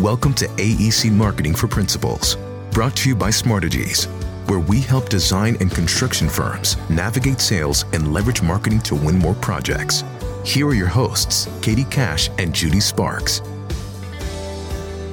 Welcome to AEC Marketing for Principals, brought to you by Smartegies, where we help design and construction firms navigate sales and leverage marketing to win more projects. Here are your hosts, Katie Cash and Judy Sparks.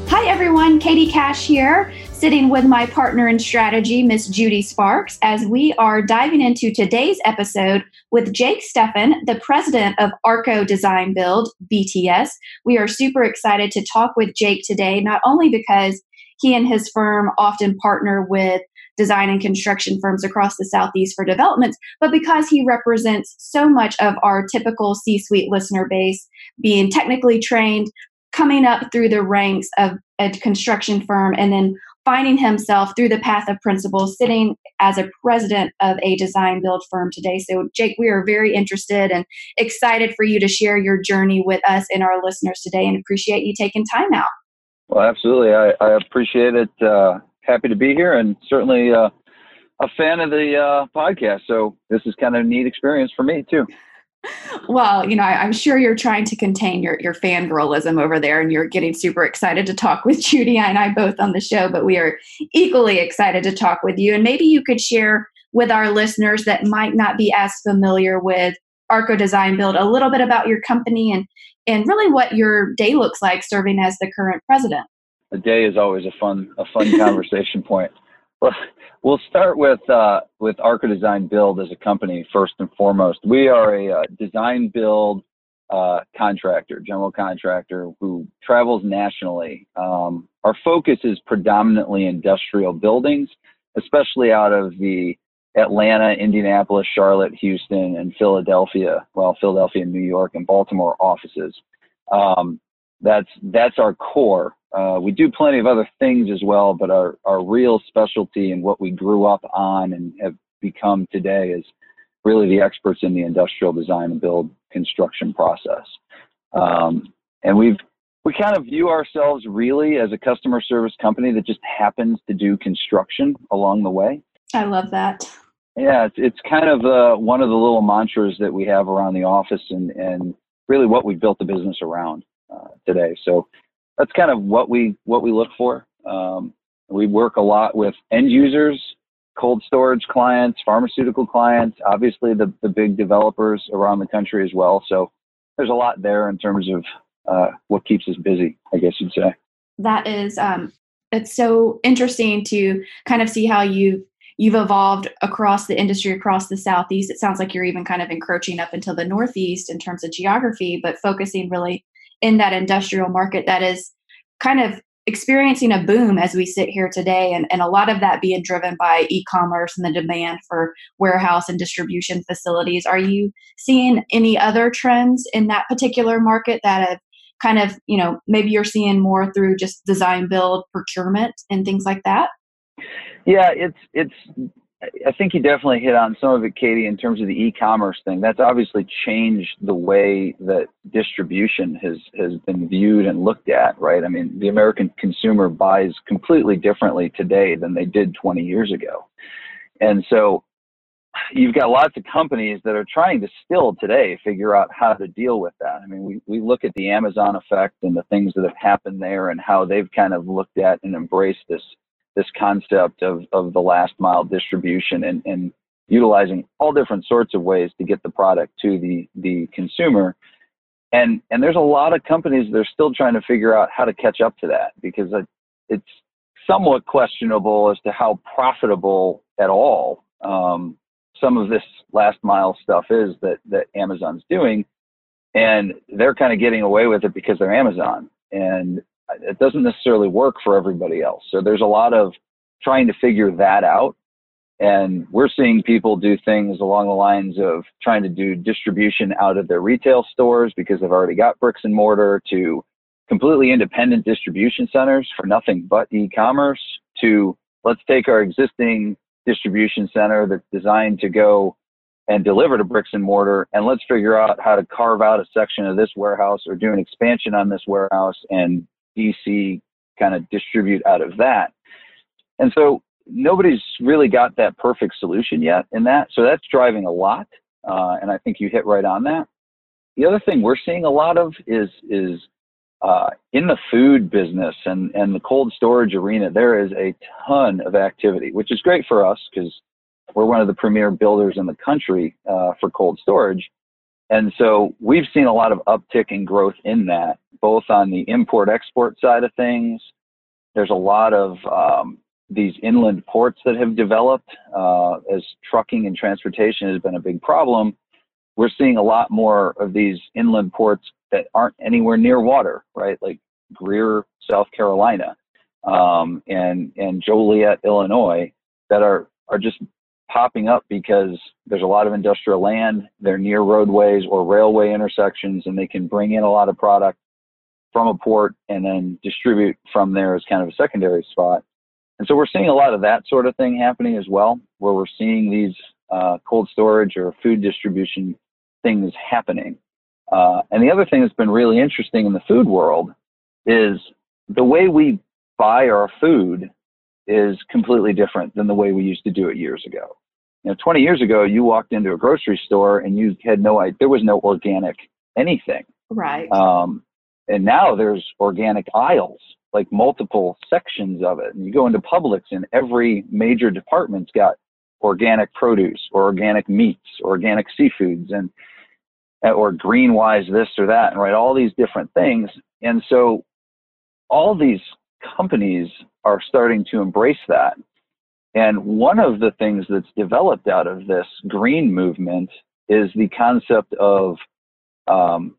Hi, everyone. Katie Cash here, sitting with my partner in strategy, Miss Judy Sparks, as we are diving into today's episode with Jake Steffen, the president of Arco Design Build, BTS. We are super excited to talk with Jake today, not only because he and his firm often partner with design and construction firms across the Southeast for developments, but because he represents so much of our typical C suite listener base, being technically trained, coming up through the ranks of a construction firm, and then finding himself through the path of principles, sitting as a president of a design build firm today. So, Jake, we are very interested and excited for you to share your journey with us and our listeners today and appreciate you taking time out. Well, absolutely. I, I appreciate it. Uh, happy to be here and certainly uh, a fan of the uh, podcast. So, this is kind of a neat experience for me, too well, you know, I, am sure you're trying to contain your your fangirlism over there, and you're getting super excited to talk with Judy and I both on the show. But we are equally excited to talk with you, and maybe you could share with our listeners that might not be as familiar with Arco Design Build a little bit about your company and and really what your day looks like serving as the current president. A day is always a fun a fun conversation point. Well, we'll start with uh, with Arco Design Build as a company first and foremost. We are a uh, design build uh, contractor, general contractor who travels nationally. Um, our focus is predominantly industrial buildings, especially out of the Atlanta, Indianapolis, Charlotte, Houston, and Philadelphia. Well, Philadelphia, New York, and Baltimore offices. Um, that's that's our core. Uh, we do plenty of other things as well, but our, our real specialty and what we grew up on and have become today is really the experts in the industrial design and build construction process. Um, and we've we kind of view ourselves really as a customer service company that just happens to do construction along the way. I love that. Yeah, it's, it's kind of uh, one of the little mantras that we have around the office and, and really what we've built the business around uh, today. So that's kind of what we what we look for. Um, we work a lot with end users, cold storage clients, pharmaceutical clients, obviously the the big developers around the country as well. So there's a lot there in terms of uh, what keeps us busy, I guess you'd say. That is, um, it's so interesting to kind of see how you've you've evolved across the industry across the southeast it sounds like you're even kind of encroaching up into the northeast in terms of geography but focusing really in that industrial market that is kind of experiencing a boom as we sit here today and, and a lot of that being driven by e-commerce and the demand for warehouse and distribution facilities. Are you seeing any other trends in that particular market that have kind of you know maybe you're seeing more through just design build procurement and things like that? Yeah it's it's I think you definitely hit on some of it, Katie, in terms of the e-commerce thing. That's obviously changed the way that distribution has has been viewed and looked at, right? I mean, the American consumer buys completely differently today than they did 20 years ago, and so you've got lots of companies that are trying to still today figure out how to deal with that. I mean, we we look at the Amazon effect and the things that have happened there, and how they've kind of looked at and embraced this this concept of, of the last mile distribution and, and utilizing all different sorts of ways to get the product to the, the consumer. And, and there's a lot of companies that are still trying to figure out how to catch up to that because it's somewhat questionable as to how profitable at all um, some of this last mile stuff is that, that Amazon's doing. And they're kind of getting away with it because they're Amazon. And it doesn't necessarily work for everybody else. So there's a lot of trying to figure that out. And we're seeing people do things along the lines of trying to do distribution out of their retail stores because they've already got bricks and mortar to completely independent distribution centers for nothing but e-commerce to let's take our existing distribution center that's designed to go and deliver to bricks and mortar and let's figure out how to carve out a section of this warehouse or do an expansion on this warehouse and DC kind of distribute out of that. And so nobody's really got that perfect solution yet in that. So that's driving a lot. Uh, and I think you hit right on that. The other thing we're seeing a lot of is is uh, in the food business and, and the cold storage arena, there is a ton of activity, which is great for us because we're one of the premier builders in the country uh, for cold storage. And so we've seen a lot of uptick in growth in that, both on the import export side of things. There's a lot of um, these inland ports that have developed uh, as trucking and transportation has been a big problem. We're seeing a lot more of these inland ports that aren't anywhere near water, right? Like Greer, South Carolina, um, and and Joliet, Illinois, that are are just popping up because there's a lot of industrial land. They're near roadways or railway intersections, and they can bring in a lot of product from a port and then distribute from there as kind of a secondary spot. And so we're seeing a lot of that sort of thing happening as well, where we're seeing these uh, cold storage or food distribution things happening. Uh, and the other thing that's been really interesting in the food world is the way we buy our food is completely different than the way we used to do it years ago. You know, 20 years ago, you walked into a grocery store and you had no idea, there was no organic anything. Right. Um, and now there's organic aisles, like multiple sections of it. And you go into Publix and every major department's got organic produce or organic meats, or organic seafoods and or GreenWise this or that and right all these different things. And so all these companies are starting to embrace that. And one of the things that's developed out of this green movement is the concept of um,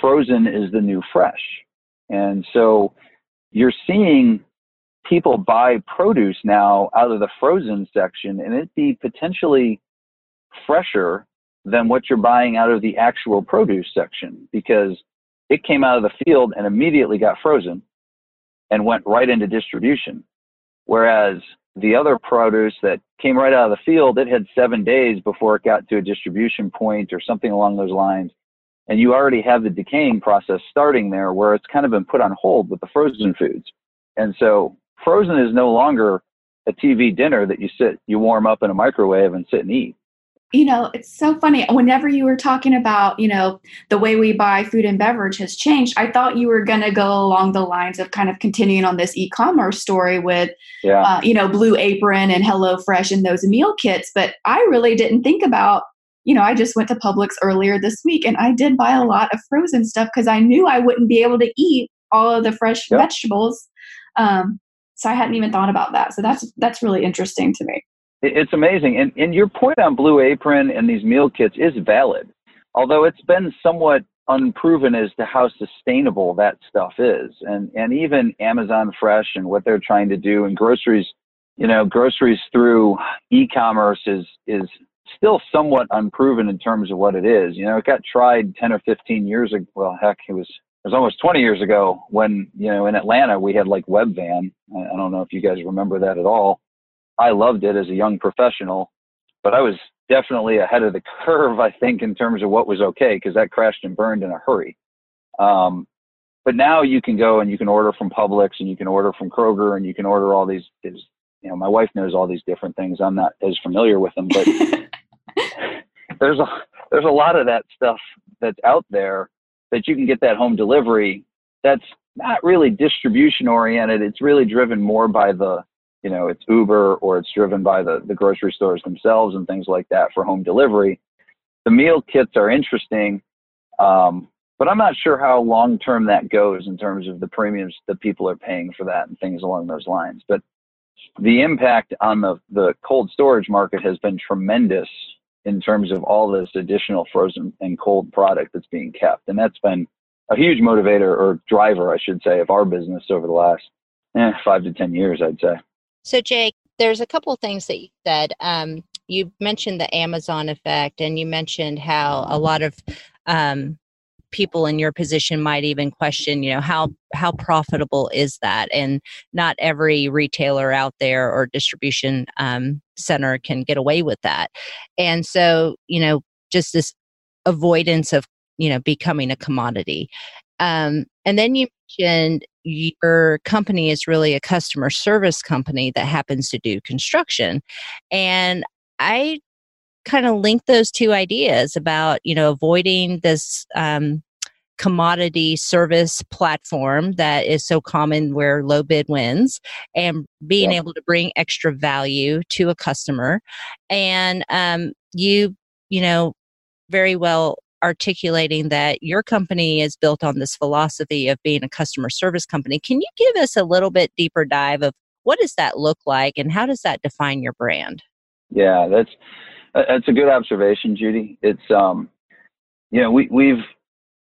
frozen is the new fresh. And so you're seeing people buy produce now out of the frozen section and it be potentially fresher than what you're buying out of the actual produce section because it came out of the field and immediately got frozen and went right into distribution. Whereas the other produce that came right out of the field, it had seven days before it got to a distribution point or something along those lines. And you already have the decaying process starting there where it's kind of been put on hold with the frozen foods. And so frozen is no longer a TV dinner that you sit, you warm up in a microwave and sit and eat you know, it's so funny. Whenever you were talking about, you know, the way we buy food and beverage has changed, I thought you were going to go along the lines of kind of continuing on this e commerce story with, yeah. uh, you know, Blue Apron and HelloFresh and those meal kits. But I really didn't think about, you know, I just went to Publix earlier this week and I did buy a lot of frozen stuff because I knew I wouldn't be able to eat all of the fresh yep. vegetables. Um, so I hadn't even thought about that. So that's that's really interesting to me. It's amazing. And, and your point on Blue Apron and these meal kits is valid, although it's been somewhat unproven as to how sustainable that stuff is. And, and even Amazon Fresh and what they're trying to do and groceries, you know, groceries through e-commerce is, is still somewhat unproven in terms of what it is. You know, it got tried 10 or 15 years ago. Well, heck, it was, it was almost 20 years ago when, you know, in Atlanta, we had like Webvan. I don't know if you guys remember that at all I loved it as a young professional, but I was definitely ahead of the curve, I think, in terms of what was okay because that crashed and burned in a hurry. Um, but now you can go and you can order from Publix and you can order from Kroger and you can order all these. Is, you know, my wife knows all these different things. I'm not as familiar with them, but there's a there's a lot of that stuff that's out there that you can get that home delivery. That's not really distribution oriented. It's really driven more by the you know it's Uber or it's driven by the the grocery stores themselves and things like that for home delivery. The meal kits are interesting, um, but I'm not sure how long term that goes in terms of the premiums that people are paying for that and things along those lines. But the impact on the the cold storage market has been tremendous in terms of all this additional frozen and cold product that's being kept, and that's been a huge motivator or driver, I should say, of our business over the last eh, five to ten years, I'd say. So, Jake, there's a couple of things that you said. Um, you mentioned the Amazon effect, and you mentioned how a lot of um, people in your position might even question, you know, how how profitable is that? And not every retailer out there or distribution um, center can get away with that. And so, you know, just this avoidance of you know becoming a commodity. Um, and then you mentioned your company is really a customer service company that happens to do construction. And I kind of link those two ideas about, you know, avoiding this um, commodity service platform that is so common where low bid wins and being able to bring extra value to a customer and um, you you know very well articulating that your company is built on this philosophy of being a customer service company can you give us a little bit deeper dive of what does that look like and how does that define your brand yeah that's that's a good observation judy it's um you know we we've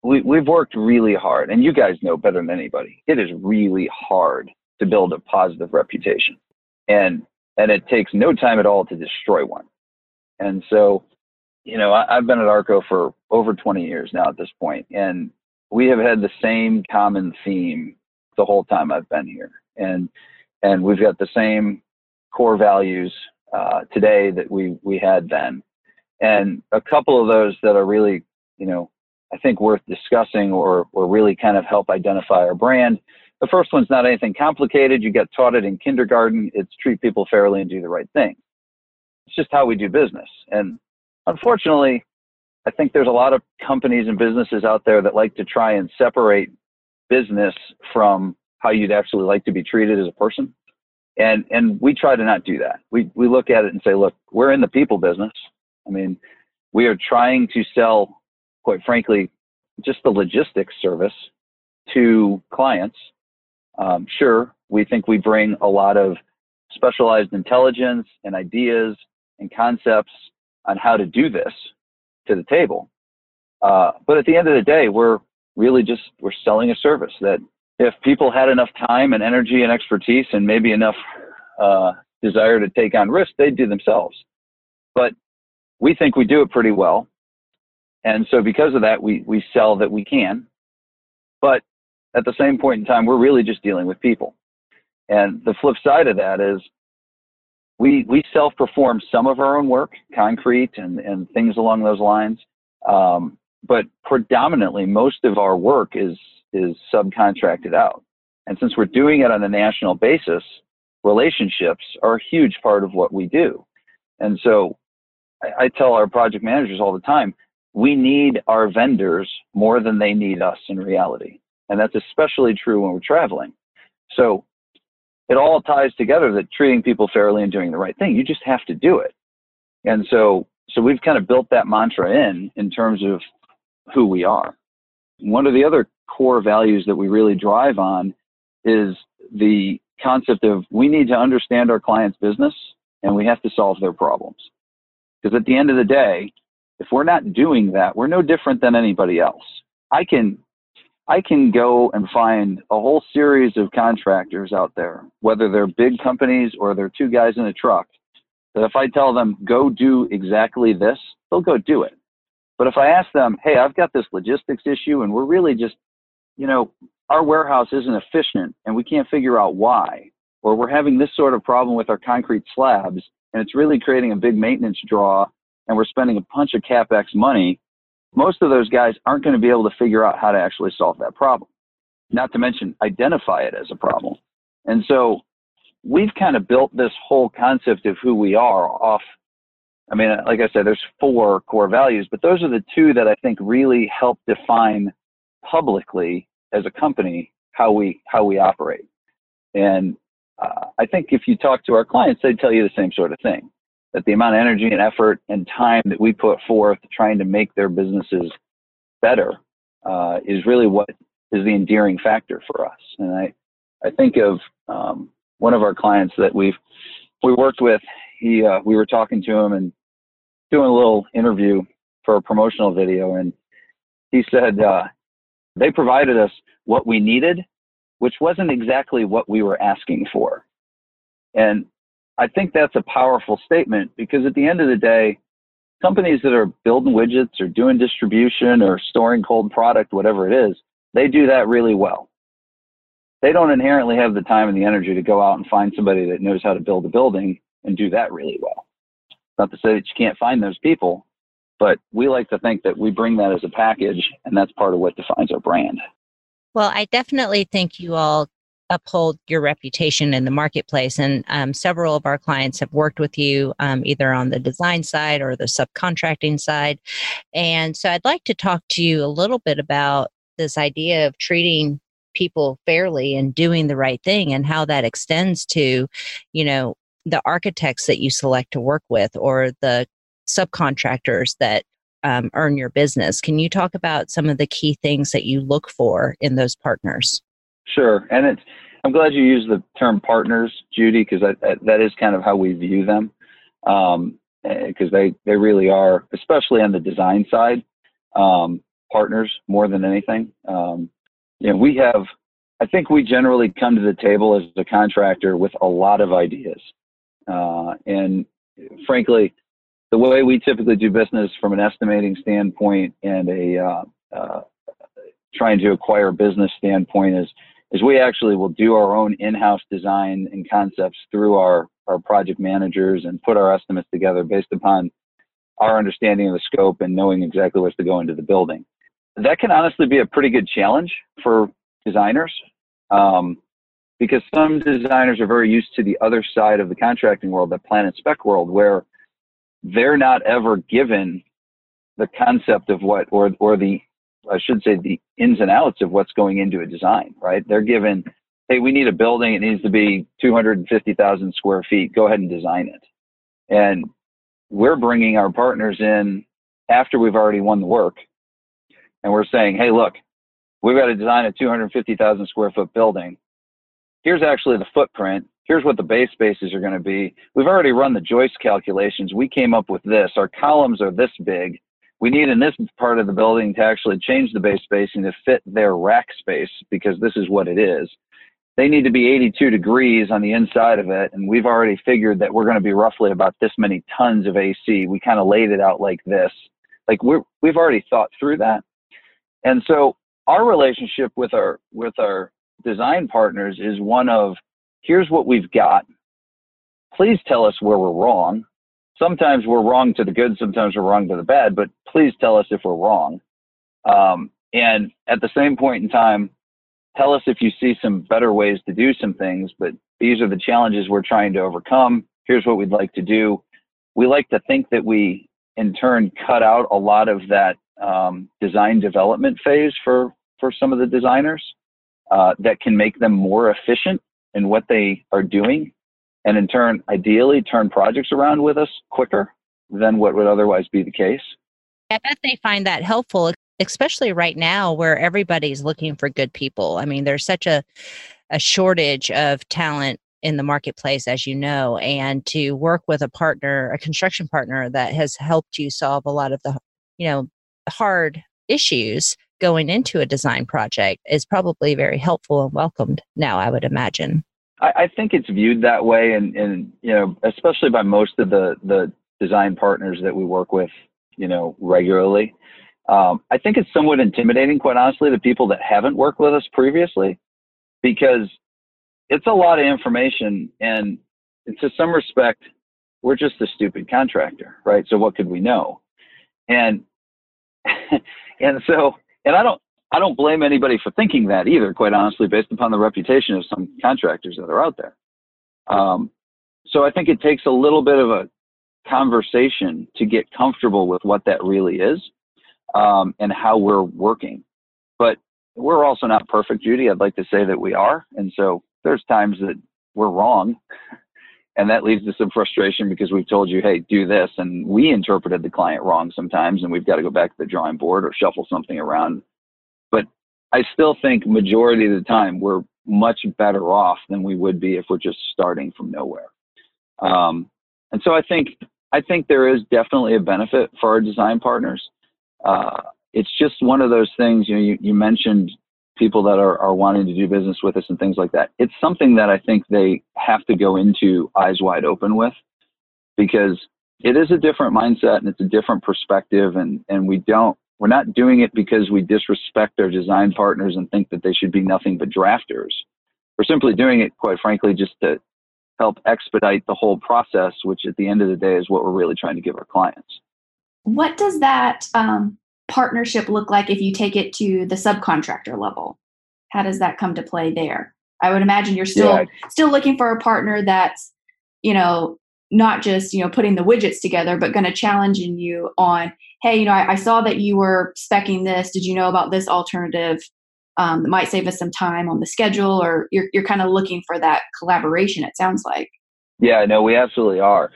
we, we've worked really hard, and you guys know better than anybody. It is really hard to build a positive reputation, and and it takes no time at all to destroy one. And so, you know, I, I've been at Arco for over 20 years now at this point, and we have had the same common theme the whole time I've been here, and and we've got the same core values uh, today that we we had then, and a couple of those that are really, you know, I think worth discussing or, or really kind of help identify our brand. The first one's not anything complicated. You get taught it in kindergarten. It's treat people fairly and do the right thing. It's just how we do business. And unfortunately, I think there's a lot of companies and businesses out there that like to try and separate business from how you'd actually like to be treated as a person. And and we try to not do that. We we look at it and say, look, we're in the people business. I mean, we are trying to sell quite frankly, just the logistics service to clients. Um, sure, we think we bring a lot of specialized intelligence and ideas and concepts on how to do this to the table. Uh, but at the end of the day, we're really just we're selling a service that if people had enough time and energy and expertise and maybe enough uh, desire to take on risk, they'd do themselves. But we think we do it pretty well. And so because of that, we, we sell that we can. But at the same point in time, we're really just dealing with people. And the flip side of that is we, we self-perform some of our own work, concrete and, and things along those lines. Um, but predominantly, most of our work is, is subcontracted out. And since we're doing it on a national basis, relationships are a huge part of what we do. And so I, I tell our project managers all the time, we need our vendors more than they need us in reality. And that's especially true when we're traveling. So it all ties together that treating people fairly and doing the right thing. You just have to do it. And so so we've kind of built that mantra in in terms of who we are. One of the other core values that we really drive on is the concept of we need to understand our client's business and we have to solve their problems. Because at the end of the day, if we're not doing that, we're no different than anybody else. I can I can go and find a whole series of contractors out there, whether they're big companies or they're two guys in a truck, that if I tell them go do exactly this, they'll go do it. But if I ask them, hey, I've got this logistics issue and we're really just, you know, our warehouse isn't efficient and we can't figure out why, or we're having this sort of problem with our concrete slabs and it's really creating a big maintenance draw and we're spending a bunch of capex money, most of those guys aren't going to be able to figure out how to actually solve that problem. Not to mention identify it as a problem. And so we've kind of built this whole concept of who we are off. I mean, like I said, there's four core values, but those are the two that I think really help define publicly as a company how we how we operate. And uh, I think if you talk to our clients, they'd tell you the same sort of thing that the amount of energy and effort and time that we put forth trying to make their businesses better uh, is really what is the endearing factor for us. And I, I think of um, one of our clients that we've we worked with. He uh, we were talking to him and doing a little interview for a promotional video, and he said uh, they provided us what we needed, which wasn't exactly what we were asking for. And I think that's a powerful statement because at the end of the day, companies that are building widgets or doing distribution or storing cold product, whatever it is, they do that really well. They don't inherently have the time and the energy to go out and find somebody that knows how to build a building and do that really well. Not to say that you can't find those people, but we like to think that we bring that as a package and that's part of what defines our brand. Well, I definitely think you all uphold your reputation in the marketplace. And um, several of our clients have worked with you um, either on the design side or the subcontracting side. And so I'd like to talk to you a little bit about this idea of treating people fairly and doing the right thing and how that extends to, you know, the architects that you select to work with or the subcontractors that um, earn your business. Can you talk about some of the key things that you look for in those partners? Sure, and it's. I'm glad you used the term partners, Judy, because that, is kind of how we view them. Because um, eh, they they really are, especially on the design side, um, partners more than anything. Um, you know, we have. I think we generally come to the table as a contractor with a lot of ideas, uh, and frankly, the way we typically do business from an estimating standpoint and a uh, uh, trying to acquire business standpoint is is we actually will do our own in-house design and concepts through our our project managers and put our estimates together based upon our understanding of the scope and knowing exactly what's to go into the building. That can honestly be a pretty good challenge for designers um, because some designers are very used to the other side of the contracting world, the plan and spec world, where they're not ever given the concept of what or or the I should say the ins and outs of what's going into a design, right? They're given, hey, we need a building. It needs to be 250,000 square feet. Go ahead and design it. And we're bringing our partners in after we've already won the work. And we're saying, hey, look, we've got to design a 250,000 square foot building. Here's actually the footprint here's what the bay spaces are going to be. We've already run the joist calculations. We came up with this. Our columns are this big. We need in this part of the building to actually change the bay spacing to fit their rack space because this is what it is. They need to be 82 degrees on the inside of it. And we've already figured that we're going to be roughly about this many tons of AC. We kind of laid it out like this. Like we're, we've already thought through that. And so our relationship with our, with our design partners is one of here's what we've got. Please tell us where we're wrong. Sometimes we're wrong to the good, sometimes we're wrong to the bad, but please tell us if we're wrong. Um, and at the same point in time, tell us if you see some better ways to do some things, but these are the challenges we're trying to overcome. Here's what we'd like to do. We like to think that we, in turn, cut out a lot of that um, design development phase for, for some of the designers uh, that can make them more efficient in what they are doing and in turn ideally turn projects around with us quicker than what would otherwise be the case i bet they find that helpful especially right now where everybody's looking for good people i mean there's such a, a shortage of talent in the marketplace as you know and to work with a partner a construction partner that has helped you solve a lot of the you know hard issues going into a design project is probably very helpful and welcomed now, I would imagine. I, I think it's viewed that way, and, and you know, especially by most of the the design partners that we work with, you know, regularly. Um, I think it's somewhat intimidating, quite honestly, to people that haven't worked with us previously, because it's a lot of information, and to some respect, we're just a stupid contractor, right? So what could we know? And and so and I don't I don't blame anybody for thinking that either, quite honestly, based upon the reputation of some contractors that are out there. Um, so I think it takes a little bit of a conversation to get comfortable with what that really is um, and how we're working. But we're also not perfect, Judy. I'd like to say that we are, and so there's times that we're wrong. And that leads to some frustration because we've told you, hey, do this. And we interpreted the client wrong sometimes, and we've got to go back to the drawing board or shuffle something around. I still think majority of the time we're much better off than we would be if we're just starting from nowhere. Um, and so I think I think there is definitely a benefit for our design partners. Uh, it's just one of those things. You know, you, you mentioned people that are, are wanting to do business with us and things like that. It's something that I think they have to go into eyes wide open with because it is a different mindset and it's a different perspective and, and we don't we're not doing it because we disrespect our design partners and think that they should be nothing but drafters. We're simply doing it, quite frankly, just to help expedite the whole process, which at the end of the day is what we're really trying to give our clients. What does that um, partnership look like if you take it to the subcontractor level? How does that come to play there? I would imagine you're still yeah. still looking for a partner that's, you know, not just, you know, putting the widgets together, but going to challenge you on, hey, you know, I, I saw that you were specking this. Did you know about this alternative? Um, that might save us some time on the schedule, or you're you're kind of looking for that collaboration. It sounds like. Yeah, no, we absolutely are,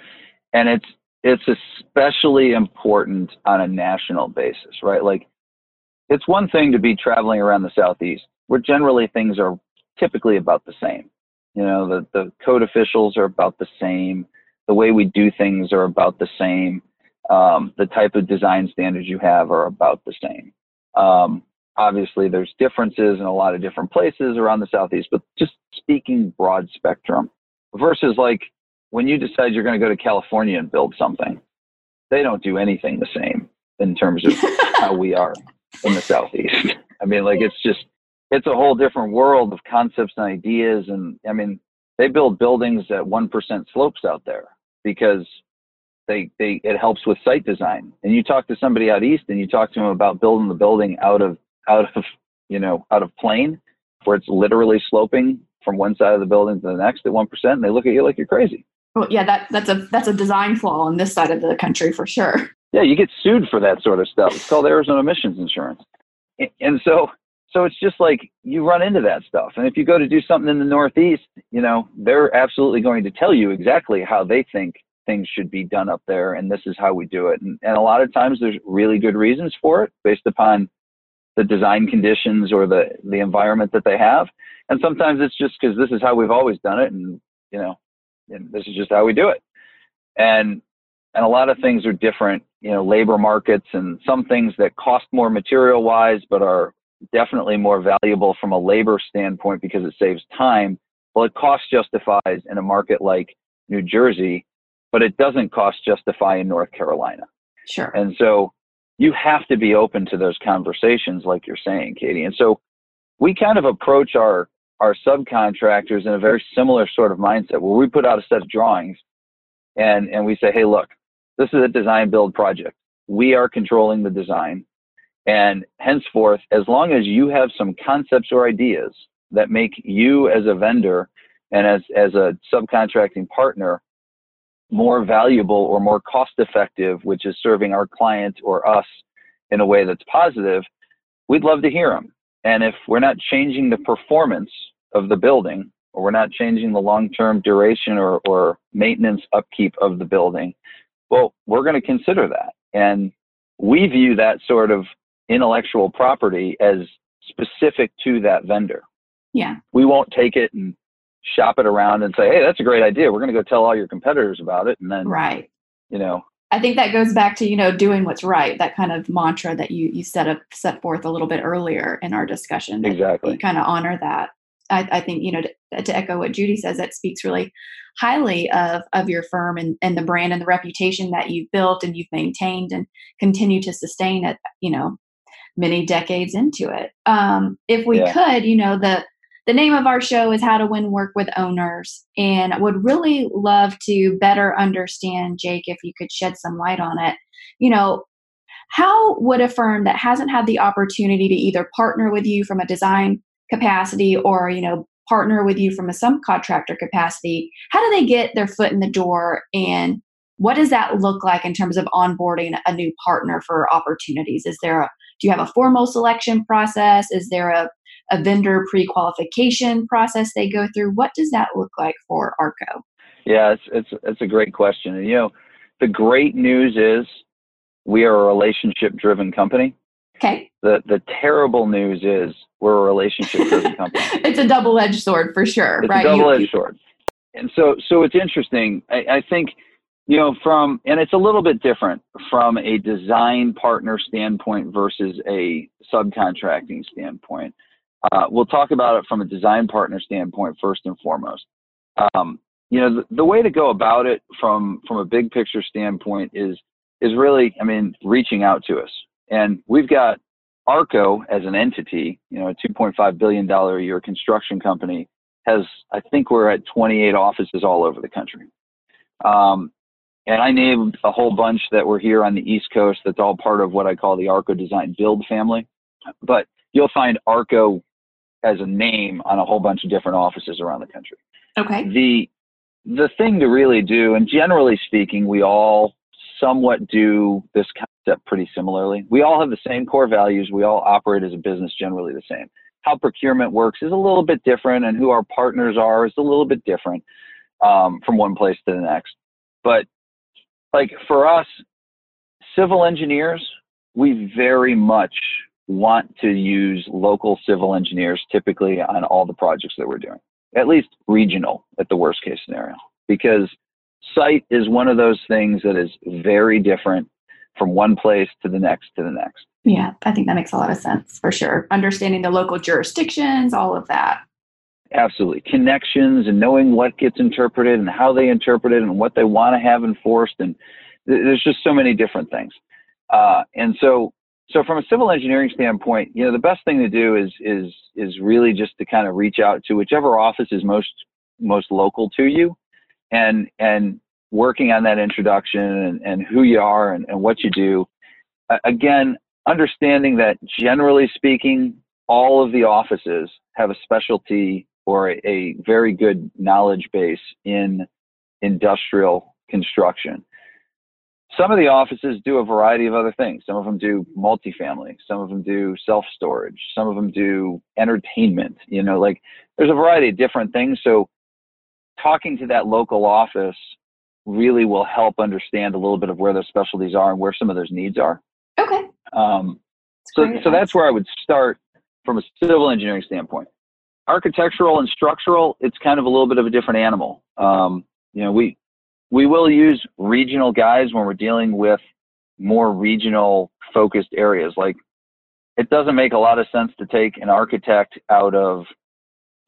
and it's it's especially important on a national basis, right? Like, it's one thing to be traveling around the southeast, where generally things are typically about the same. You know, the the code officials are about the same. The way we do things are about the same um, the type of design standards you have are about the same. Um, obviously, there's differences in a lot of different places around the southeast, but just speaking broad spectrum versus like when you decide you're going to go to California and build something, they don't do anything the same in terms of how we are in the southeast. I mean, like it's just it's a whole different world of concepts and ideas, and I mean, they build buildings at one percent slopes out there because they they it helps with site design. And you talk to somebody out east, and you talk to them about building the building out of out of you know out of plane, where it's literally sloping from one side of the building to the next at one percent, and they look at you like you're crazy. Well, yeah, that that's a that's a design flaw on this side of the country for sure. Yeah, you get sued for that sort of stuff. It's called errors and omissions insurance. And so so it's just like you run into that stuff. And if you go to do something in the Northeast, you know, they're absolutely going to tell you exactly how they think things should be done up there and this is how we do it. And, and a lot of times there's really good reasons for it based upon the design conditions or the the environment that they have. And sometimes it's just because this is how we've always done it and you know and this is just how we do it. And and a lot of things are different you know labor markets and some things that cost more material wise but are definitely more valuable from a labor standpoint because it saves time. Well it cost justifies in a market like new jersey but it doesn't cost justify in North Carolina. Sure. And so you have to be open to those conversations, like you're saying, Katie. And so we kind of approach our our subcontractors in a very similar sort of mindset where we put out a set of drawings and and we say, hey, look, this is a design build project. We are controlling the design. And henceforth, as long as you have some concepts or ideas that make you as a vendor and as, as a subcontracting partner more valuable or more cost effective, which is serving our client or us in a way that's positive, we'd love to hear them. And if we're not changing the performance of the building, or we're not changing the long term duration or, or maintenance upkeep of the building, well, we're going to consider that. And we view that sort of intellectual property as specific to that vendor. Yeah. We won't take it and shop it around and say, hey, that's a great idea. We're going to go tell all your competitors about it. And then, right. You know, I think that goes back to, you know, doing what's right, that kind of mantra that you, you set up, set forth a little bit earlier in our discussion. Exactly. You kind of honor that. I, I think, you know, to, to, echo what Judy says, that speaks really highly of, of your firm and, and the brand and the reputation that you've built and you've maintained and continue to sustain it, you know, many decades into it. Um, if we yeah. could, you know, the, the name of our show is How to Win Work with Owners. And I would really love to better understand, Jake, if you could shed some light on it. You know, how would a firm that hasn't had the opportunity to either partner with you from a design capacity or, you know, partner with you from a subcontractor capacity, how do they get their foot in the door and what does that look like in terms of onboarding a new partner for opportunities? Is there a do you have a formal selection process? Is there a a vendor pre-qualification process they go through? What does that look like for ARCO? Yeah, it's it's it's a great question. And you know, the great news is we are a relationship driven company. Okay. The the terrible news is we're a relationship driven company. it's a double edged sword for sure, it's right? double edged sword. And so so it's interesting. I, I think you know from and it's a little bit different from a design partner standpoint versus a subcontracting standpoint uh, we'll talk about it from a design partner standpoint first and foremost. Um, you know, the, the, way to go about it from from a big picture standpoint is is really, I mean, reaching out to us. And we've got Arco as an entity, you know, a 2.5 billion dollar a year construction company has, I think we're at 28 offices all over the country. Um, and I named a whole bunch that were here on the East Coast. That's all part of what I call the Arco Design Build family. But you'll find Arco as a name on a whole bunch of different offices around the country. Okay. The the thing to really do, and generally speaking, we all somewhat do this concept pretty similarly. We all have the same core values. We all operate as a business generally the same. How procurement works is a little bit different, and who our partners are is a little bit different um, from one place to the next. But like for us, civil engineers, we very much want to use local civil engineers typically on all the projects that we're doing, at least regional at the worst case scenario, because site is one of those things that is very different from one place to the next to the next. Yeah, I think that makes a lot of sense for sure. Understanding the local jurisdictions, all of that. Absolutely. Connections and knowing what gets interpreted and how they interpret it and what they want to have enforced. And there's just so many different things. Uh, and so, so from a civil engineering standpoint, you know, the best thing to do is, is, is really just to kind of reach out to whichever office is most, most local to you and, and working on that introduction and, and who you are and, and what you do. Uh, again, understanding that generally speaking, all of the offices have a specialty or a, a very good knowledge base in industrial construction. Some of the offices do a variety of other things. Some of them do multifamily. Some of them do self storage. Some of them do entertainment. You know, like there's a variety of different things. So, talking to that local office really will help understand a little bit of where those specialties are and where some of those needs are. Okay. Um, so, so that's where I would start from a civil engineering standpoint. Architectural and structural, it's kind of a little bit of a different animal. Um, you know, we we will use regional guys when we're dealing with more regional focused areas. Like, it doesn't make a lot of sense to take an architect out of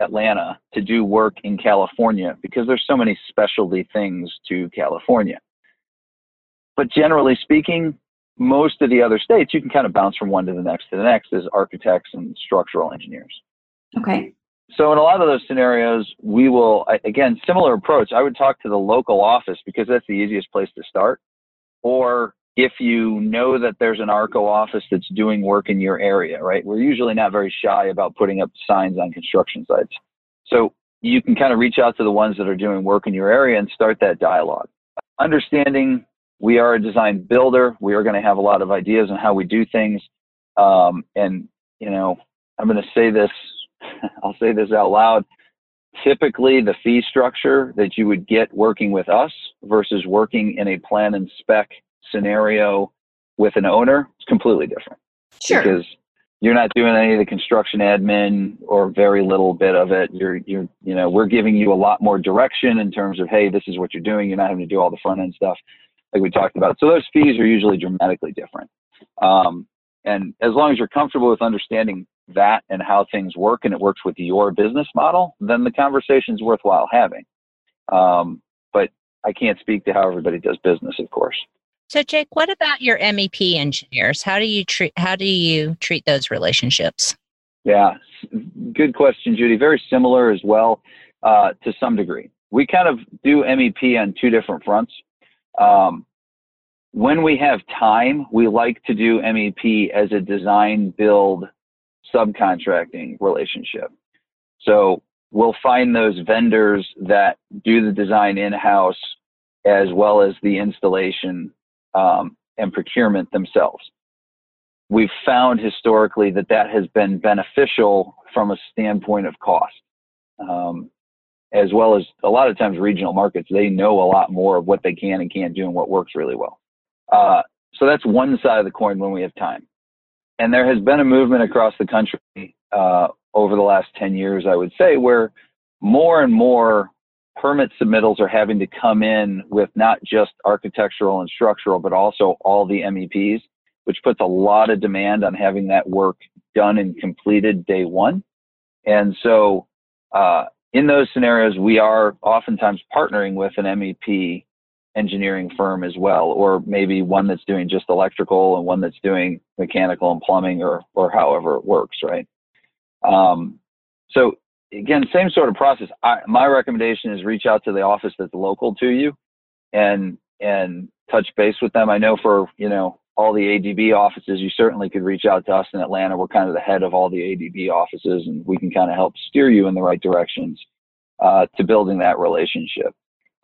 Atlanta to do work in California because there's so many specialty things to California. But generally speaking, most of the other states, you can kind of bounce from one to the next to the next as architects and structural engineers. Okay. So in a lot of those scenarios, we will again similar approach. I would talk to the local office because that's the easiest place to start. Or if you know that there's an ARCO office that's doing work in your area, right? We're usually not very shy about putting up signs on construction sites. So you can kind of reach out to the ones that are doing work in your area and start that dialogue. Understanding we are a design builder. We are going to have a lot of ideas on how we do things. Um, and, you know, I'm going to say this, I'll say this out loud. Typically, the fee structure that you would get working with us versus working in a plan and spec scenario with an owner is completely different. Sure. Because you're not doing any of the construction admin or very little bit of it. You're, you're, you know, we're giving you a lot more direction in terms of, hey, this is what you're doing. You're not having to do all the front end stuff like we talked about. So those fees are usually dramatically different. Um, and as long as you're comfortable with understanding that and how things work and it works with your business model, then the conversation is worthwhile having. Um, but I can't speak to how everybody does business, of course. So, Jake, what about your MEP engineers? How do you treat how do you treat those relationships? Yeah, good question, Judy. Very similar as well uh, to some degree. We kind of do MEP on two different fronts. Um, when we have time, we like to do MEP as a design build subcontracting relationship. So we'll find those vendors that do the design in house as well as the installation um, and procurement themselves. We've found historically that that has been beneficial from a standpoint of cost. Um, as well as a lot of times regional markets, they know a lot more of what they can and can't do and what works really well. Uh, so that's one side of the coin when we have time. And there has been a movement across the country uh, over the last 10 years, I would say, where more and more permit submittals are having to come in with not just architectural and structural, but also all the MEPs, which puts a lot of demand on having that work done and completed day one. And so uh, in those scenarios, we are oftentimes partnering with an MEP engineering firm as well, or maybe one that's doing just electrical and one that's doing mechanical and plumbing, or or however it works, right? Um, so again, same sort of process. I, my recommendation is reach out to the office that's local to you, and and touch base with them. I know for you know all the ADB offices, you certainly could reach out to us in Atlanta. We're kind of the head of all the ADB offices, and we can kind of help steer you in the right directions uh, to building that relationship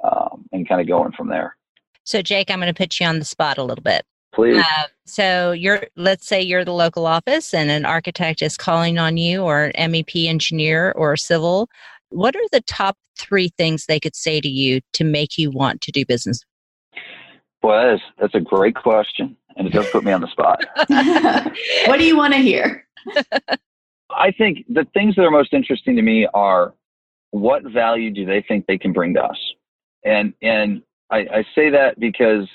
um, and kind of going from there. So, Jake, I'm going to put you on the spot a little bit. Please. Uh, so, you're let's say you're the local office, and an architect is calling on you, or an MEP engineer, or civil. What are the top three things they could say to you to make you want to do business? Boy, that is, that's a great question, and it does put me on the spot. what do you want to hear? I think the things that are most interesting to me are what value do they think they can bring to us, and and I, I say that because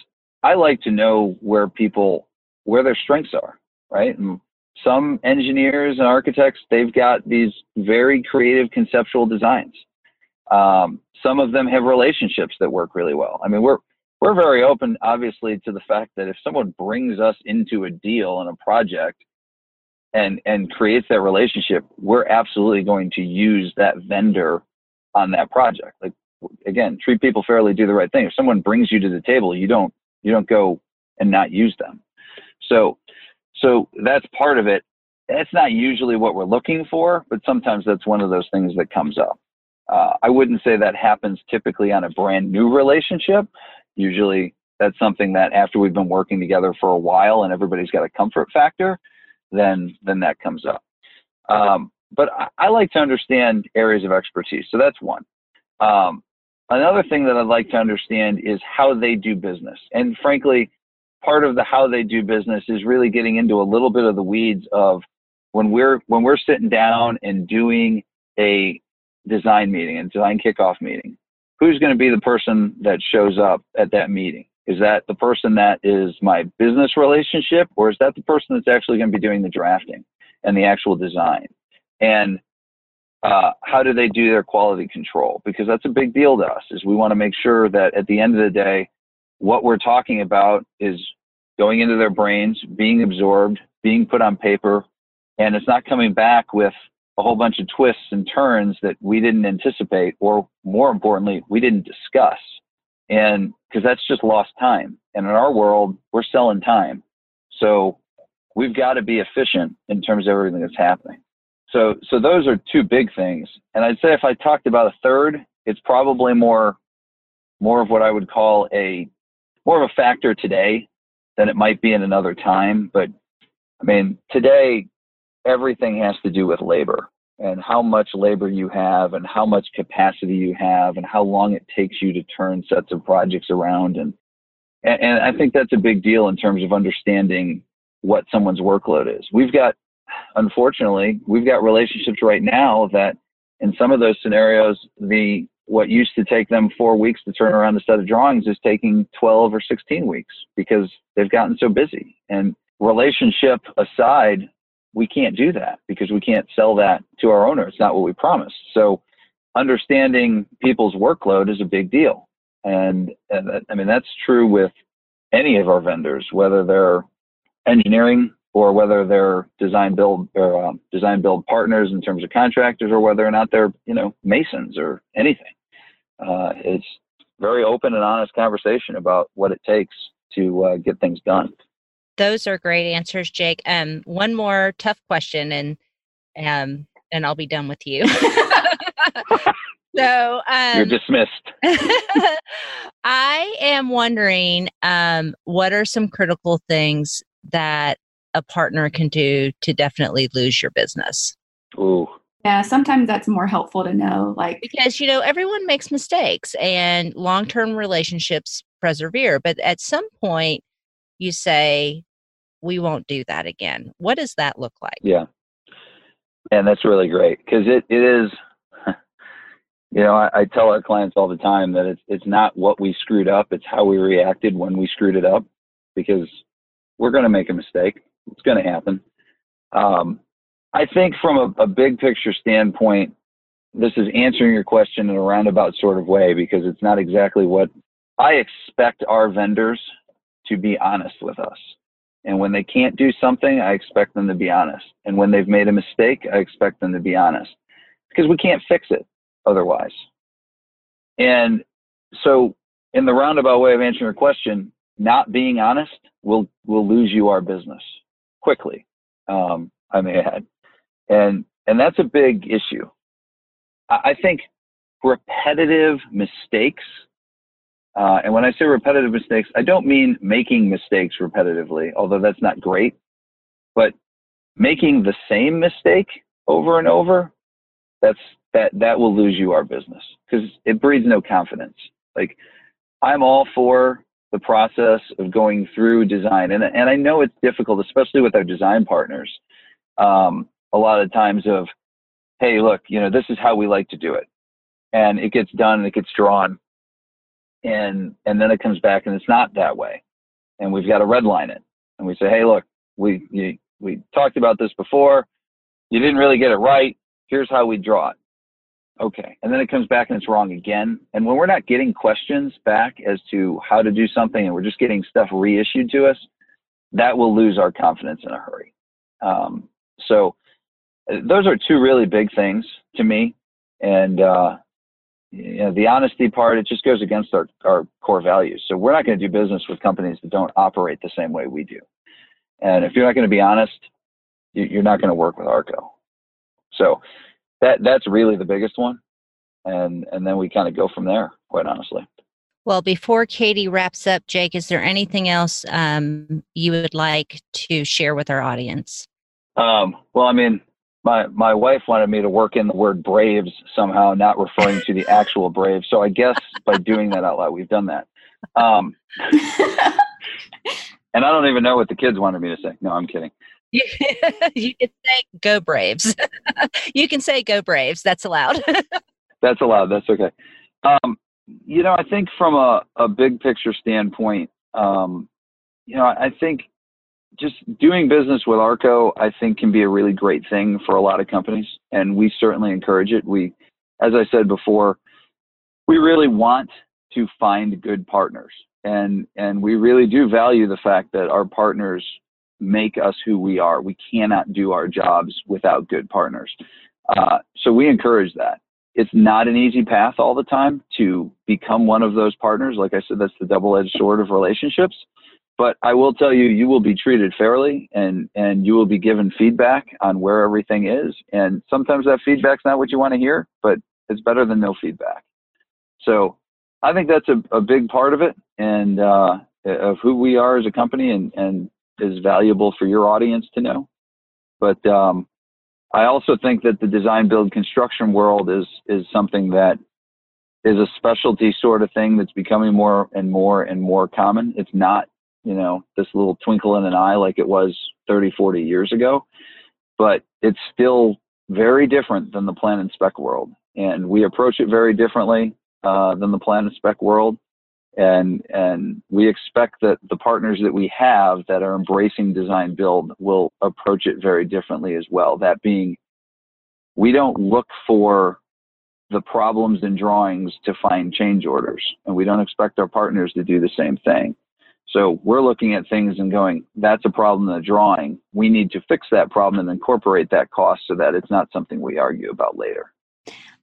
I like to know where people where their strengths are, right? And some engineers and architects they've got these very creative conceptual designs. Um, some of them have relationships that work really well. I mean, we're we're very open, obviously, to the fact that if someone brings us into a deal and a project and and creates that relationship, we're absolutely going to use that vendor on that project. Like again, treat people fairly, do the right thing. If someone brings you to the table, you don't you don't go and not use them. So so that's part of it. That's not usually what we're looking for, but sometimes that's one of those things that comes up. Uh, I wouldn't say that happens typically on a brand new relationship. Usually that's something that after we've been working together for a while and everybody's got a comfort factor, then then that comes up. Um, but I, I, like to understand areas of expertise. So that's one. Um, another thing that I'd like to understand is how they do business. And frankly, part of the how they do business is really getting into a little bit of the weeds of when we're when we're sitting down and doing a design meeting and design kickoff meeting who's going to be the person that shows up at that meeting is that the person that is my business relationship or is that the person that's actually going to be doing the drafting and the actual design and uh, how do they do their quality control because that's a big deal to us is we want to make sure that at the end of the day what we're talking about is going into their brains, being absorbed, being put on paper, and it's not coming back with a whole bunch of twists and turns that we didn't anticipate, or more importantly, we didn't discuss. And because that's just lost time. And in our world, we're selling time. So we've got to be efficient in terms of everything that's happening. So, so those are two big things. And I'd say if I talked about a third, it's probably more, more of what I would call a more of a factor today than it might be in another time. But I mean, today, everything has to do with labor and how much labor you have and how much capacity you have and how long it takes you to turn sets of projects around. And, and, and I think that's a big deal in terms of understanding what someone's workload is. We've got, unfortunately, we've got relationships right now that in some of those scenarios, the what used to take them four weeks to turn around a set of drawings is taking 12 or 16 weeks because they've gotten so busy. And relationship aside, we can't do that because we can't sell that to our owner. It's not what we promised. So understanding people's workload is a big deal. And, and I mean, that's true with any of our vendors, whether they're engineering or whether they're design build or um, design build partners in terms of contractors or whether or not they're, you know, masons or anything uh, it's very open and honest conversation about what it takes to uh, get things done. Those are great answers, Jake. Um, one more tough question, and um, and I'll be done with you. so um, you're dismissed. I am wondering, um, what are some critical things that a partner can do to definitely lose your business? Ooh, yeah, sometimes that's more helpful to know. Like, because, you know, everyone makes mistakes and long term relationships persevere. But at some point, you say, we won't do that again. What does that look like? Yeah. And that's really great because it, it is, you know, I, I tell our clients all the time that it's, it's not what we screwed up, it's how we reacted when we screwed it up because we're going to make a mistake. It's going to happen. Um, I think from a, a big picture standpoint, this is answering your question in a roundabout sort of way because it's not exactly what I expect our vendors to be honest with us. And when they can't do something, I expect them to be honest. And when they've made a mistake, I expect them to be honest because we can't fix it otherwise. And so, in the roundabout way of answering your question, not being honest will will lose you our business quickly. Um, I may add and and that's a big issue. I think repetitive mistakes Uh, and when I say repetitive mistakes, I don't mean making mistakes repetitively, although that's not great, but making the same mistake over and over, that's that that will lose you our business because it breeds no confidence. Like I'm all for the process of going through design, and and I know it's difficult, especially with our design partners. Um, a lot of times of, hey, look, you know, this is how we like to do it, and it gets done and it gets drawn, and and then it comes back and it's not that way, and we've got to redline it, and we say, hey, look, we you, we talked about this before, you didn't really get it right. Here's how we draw it. Okay, and then it comes back and it's wrong again. And when we're not getting questions back as to how to do something, and we're just getting stuff reissued to us, that will lose our confidence in a hurry. Um, so those are two really big things to me. And uh, you know, the honesty part, it just goes against our, our core values. So we're not going to do business with companies that don't operate the same way we do. And if you're not going to be honest, you're not going to work with Arco. So that that's really the biggest one. And and then we kind of go from there, quite honestly. Well, before Katie wraps up, Jake, is there anything else um, you would like to share with our audience? Um, well, I mean, my my wife wanted me to work in the word Braves somehow, not referring to the actual Braves. So I guess by doing that out loud, we've done that. Um, and I don't even know what the kids wanted me to say. No, I'm kidding. You, can say "Go Braves." you can say "Go Braves." That's allowed. That's allowed. That's okay. Um, you know, I think from a, a big picture standpoint, um, you know, I think just doing business with Arco, I think, can be a really great thing for a lot of companies, and we certainly encourage it. We, as I said before, we really want to find good partners, and and we really do value the fact that our partners make us who we are. We cannot do our jobs without good partners. Uh, so we encourage that. It's not an easy path all the time to become one of those partners. Like I said, that's the double-edged sword of relationships but I will tell you, you will be treated fairly and, and you will be given feedback on where everything is. And sometimes that feedback's not what you want to hear, but it's better than no feedback. So I think that's a, a big part of it and uh, of who we are as a company and, and is valuable for your audience to know. But um, I also think that the design, build, construction world is is something that is a specialty sort of thing that's becoming more and more and more common. It's not you know, this little twinkle in an eye like it was 30, 40 years ago. But it's still very different than the plan and spec world. And we approach it very differently uh, than the plan and spec world. And, and we expect that the partners that we have that are embracing design build will approach it very differently as well. That being, we don't look for the problems in drawings to find change orders, and we don't expect our partners to do the same thing. So we're looking at things and going, that's a problem in the drawing. We need to fix that problem and incorporate that cost so that it's not something we argue about later.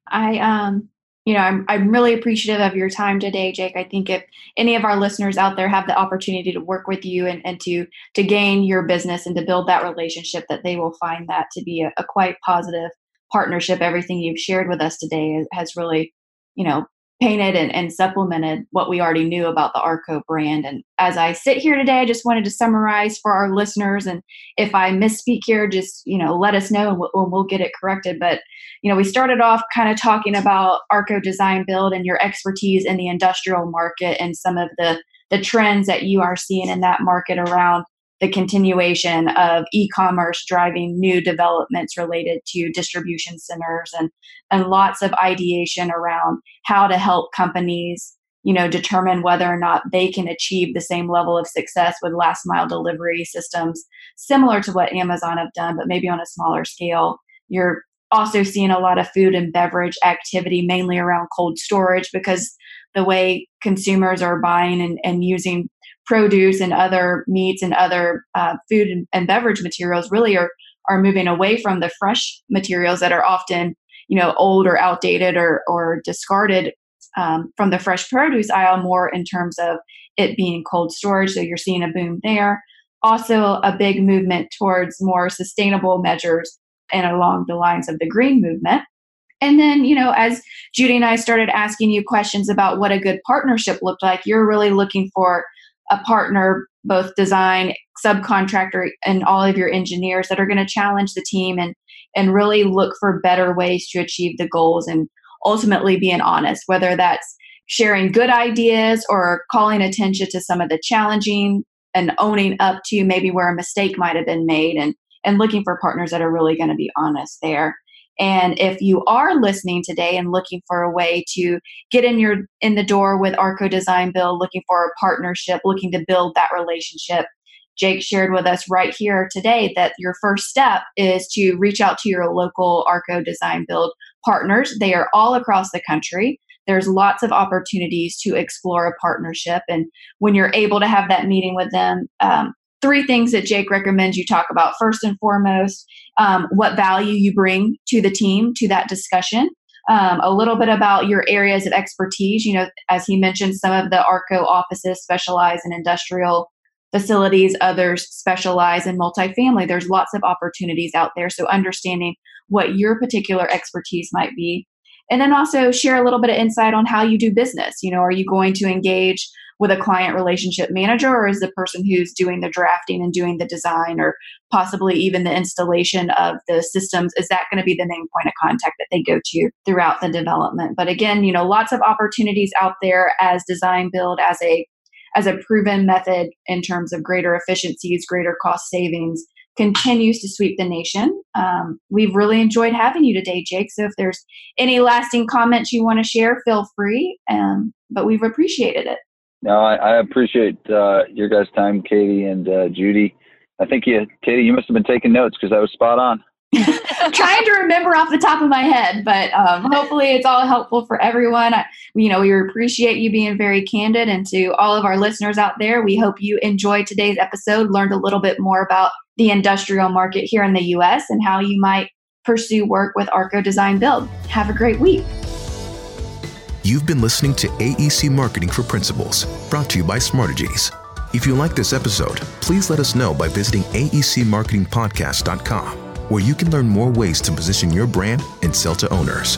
I um you know, I'm I'm really appreciative of your time today, Jake. I think if any of our listeners out there have the opportunity to work with you and, and to to gain your business and to build that relationship, that they will find that to be a, a quite positive partnership. Everything you've shared with us today has really, you know, painted and, and supplemented what we already knew about the Arco brand. And as I sit here today, I just wanted to summarize for our listeners. And if I misspeak here, just you know, let us know and we'll, we'll get it corrected. But you know, we started off kind of talking about Arco Design Build and your expertise in the industrial market and some of the the trends that you are seeing in that market around the continuation of e-commerce driving new developments related to distribution centers and and lots of ideation around how to help companies you know determine whether or not they can achieve the same level of success with last mile delivery systems similar to what Amazon have done but maybe on a smaller scale. You're also seeing a lot of food and beverage activity mainly around cold storage because the way consumers are buying and, and using produce and other meats and other uh, food and, and beverage materials really are are moving away from the fresh materials that are often you know old or outdated or or discarded um, from the fresh produce aisle more in terms of it being cold storage. So you're seeing a boom there. Also a big movement towards more sustainable measures and along the lines of the green movement. And then, you know, as Judy and I started asking you questions about what a good partnership looked like, you're really looking for a partner, both design, subcontractor, and all of your engineers that are going to challenge the team and and really look for better ways to achieve the goals and ultimately being honest, whether that's sharing good ideas or calling attention to some of the challenging and owning up to maybe where a mistake might have been made and and looking for partners that are really going to be honest there. And if you are listening today and looking for a way to get in your in the door with Arco Design Build, looking for a partnership, looking to build that relationship, Jake shared with us right here today that your first step is to reach out to your local Arco Design Build partners. They are all across the country. There's lots of opportunities to explore a partnership. And when you're able to have that meeting with them, um, three things that Jake recommends you talk about. First and foremost, um, what value you bring to the team, to that discussion. Um, a little bit about your areas of expertise. You know, as he mentioned, some of the ARCO offices specialize in industrial facilities, others specialize in multifamily. There's lots of opportunities out there. So, understanding what your particular expertise might be. And then also share a little bit of insight on how you do business. You know, are you going to engage with a client relationship manager or is the person who's doing the drafting and doing the design or possibly even the installation of the systems is that going to be the main point of contact that they go to throughout the development but again you know lots of opportunities out there as design build as a as a proven method in terms of greater efficiencies greater cost savings continues to sweep the nation. Um, we've really enjoyed having you today, Jake. So if there's any lasting comments you want to share, feel free. Um, but we've appreciated it. No, I, I appreciate uh, your guys' time, Katie and uh, Judy. I think you, Katie, you must have been taking notes because I was spot on. trying to remember off the top of my head, but um, hopefully it's all helpful for everyone. I, you know, we appreciate you being very candid, and to all of our listeners out there, we hope you enjoyed today's episode, learned a little bit more about the industrial market here in the U.S. and how you might pursue work with Arco Design Build. Have a great week. You've been listening to AEC Marketing for Principals, brought to you by Smartegies. If you like this episode, please let us know by visiting aecmarketingpodcast.com, where you can learn more ways to position your brand and sell to owners.